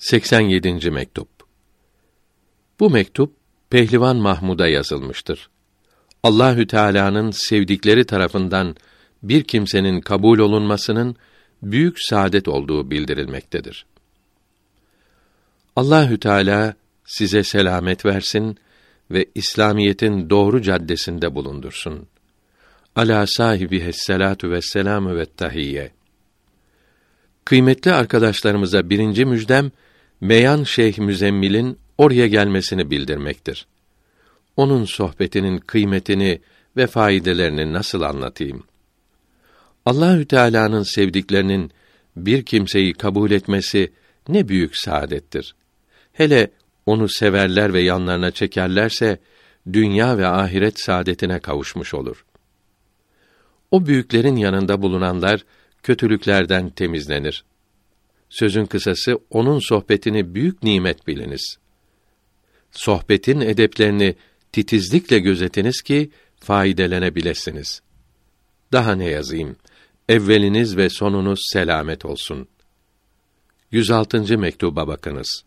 87. mektup. Bu mektup Pehlivan Mahmud'a yazılmıştır. Allahü Teala'nın sevdikleri tarafından bir kimsenin kabul olunmasının büyük saadet olduğu bildirilmektedir. Allahü Teala size selamet versin ve İslamiyetin doğru caddesinde bulundursun. Ala sahibi hesselatu ve selamü ve tahiyye. Kıymetli arkadaşlarımıza birinci müjdem, Meyan Şeyh Müzemmil'in oraya gelmesini bildirmektir. Onun sohbetinin kıymetini ve faydelerini nasıl anlatayım? Allahü Teala'nın sevdiklerinin bir kimseyi kabul etmesi ne büyük saadettir. Hele onu severler ve yanlarına çekerlerse dünya ve ahiret saadetine kavuşmuş olur. O büyüklerin yanında bulunanlar kötülüklerden temizlenir. Sözün kısası onun sohbetini büyük nimet biliniz. Sohbetin edeplerini titizlikle gözetiniz ki faydelenebilesiniz. Daha ne yazayım? Evveliniz ve sonunuz selamet olsun. 106. mektuba bakınız.